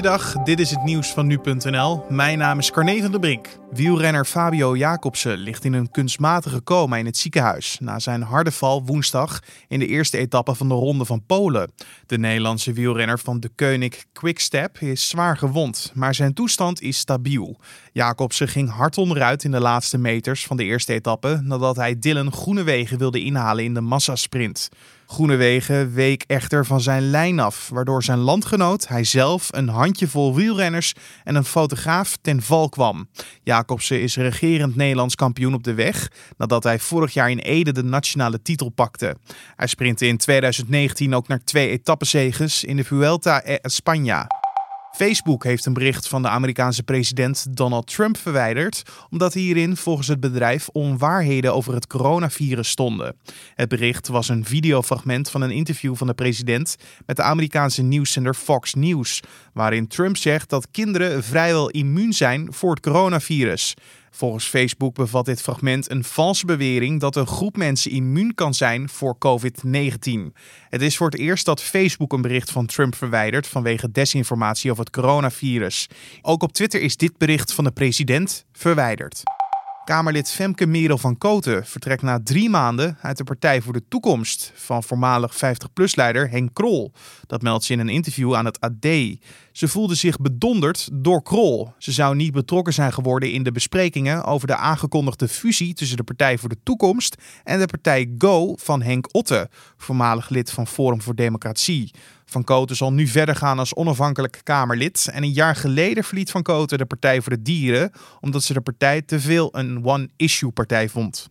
Goeiedag, dit is het nieuws van nu.nl. Mijn naam is Carne van der Brink. Wielrenner Fabio Jacobsen ligt in een kunstmatige coma in het ziekenhuis na zijn harde val woensdag in de eerste etappe van de Ronde van Polen. De Nederlandse wielrenner van de Koenig Quickstep is zwaar gewond, maar zijn toestand is stabiel. Jacobsen ging hard onderuit in de laatste meters van de eerste etappe nadat hij Dylan Groenewegen wilde inhalen in de massasprint. Groenewegen week echter van zijn lijn af, waardoor zijn landgenoot, hijzelf, een handjevol wielrenners en een fotograaf ten val kwam. Jacobsen is regerend Nederlands kampioen op de weg nadat hij vorig jaar in Ede de nationale titel pakte. Hij sprintte in 2019 ook naar twee etappezeges in de Vuelta a España. Facebook heeft een bericht van de Amerikaanse president Donald Trump verwijderd, omdat hierin volgens het bedrijf onwaarheden over het coronavirus stonden. Het bericht was een videofragment van een interview van de president met de Amerikaanse nieuwszender Fox News, waarin Trump zegt dat kinderen vrijwel immuun zijn voor het coronavirus. Volgens Facebook bevat dit fragment een valse bewering dat een groep mensen immuun kan zijn voor COVID-19. Het is voor het eerst dat Facebook een bericht van Trump verwijdert vanwege desinformatie over het coronavirus. Ook op Twitter is dit bericht van de president verwijderd. Kamerlid Femke Merel van Koten vertrekt na drie maanden uit de Partij voor de Toekomst van voormalig 50PLUS-leider Henk Krol. Dat meldt ze in een interview aan het AD. Ze voelde zich bedonderd door Krol. Ze zou niet betrokken zijn geworden in de besprekingen over de aangekondigde fusie tussen de Partij voor de Toekomst en de partij Go van Henk Otte, voormalig lid van Forum voor Democratie. Van Koten zal nu verder gaan als onafhankelijk Kamerlid. En een jaar geleden verliet Van Koten de Partij voor de Dieren, omdat ze de partij te veel een one-issue partij vond.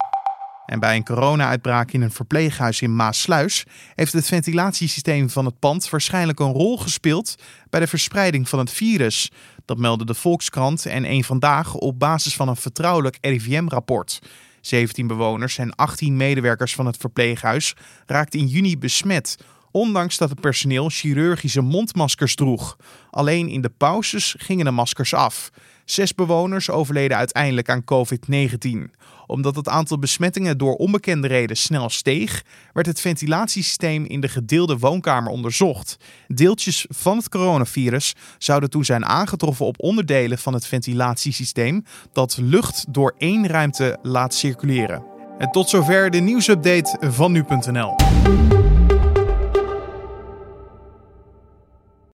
En bij een corona-uitbraak in een verpleeghuis in Maasluis heeft het ventilatiesysteem van het pand waarschijnlijk een rol gespeeld bij de verspreiding van het virus. Dat meldde de Volkskrant en een vandaag op basis van een vertrouwelijk RIVM-rapport. 17 bewoners en 18 medewerkers van het verpleeghuis raakten in juni besmet ondanks dat het personeel chirurgische mondmaskers droeg. Alleen in de pauzes gingen de maskers af. Zes bewoners overleden uiteindelijk aan COVID-19. Omdat het aantal besmettingen door onbekende reden snel steeg, werd het ventilatiesysteem in de gedeelde woonkamer onderzocht. Deeltjes van het coronavirus zouden toen zijn aangetroffen op onderdelen van het ventilatiesysteem dat lucht door één ruimte laat circuleren. En tot zover de nieuwsupdate van nu.nl.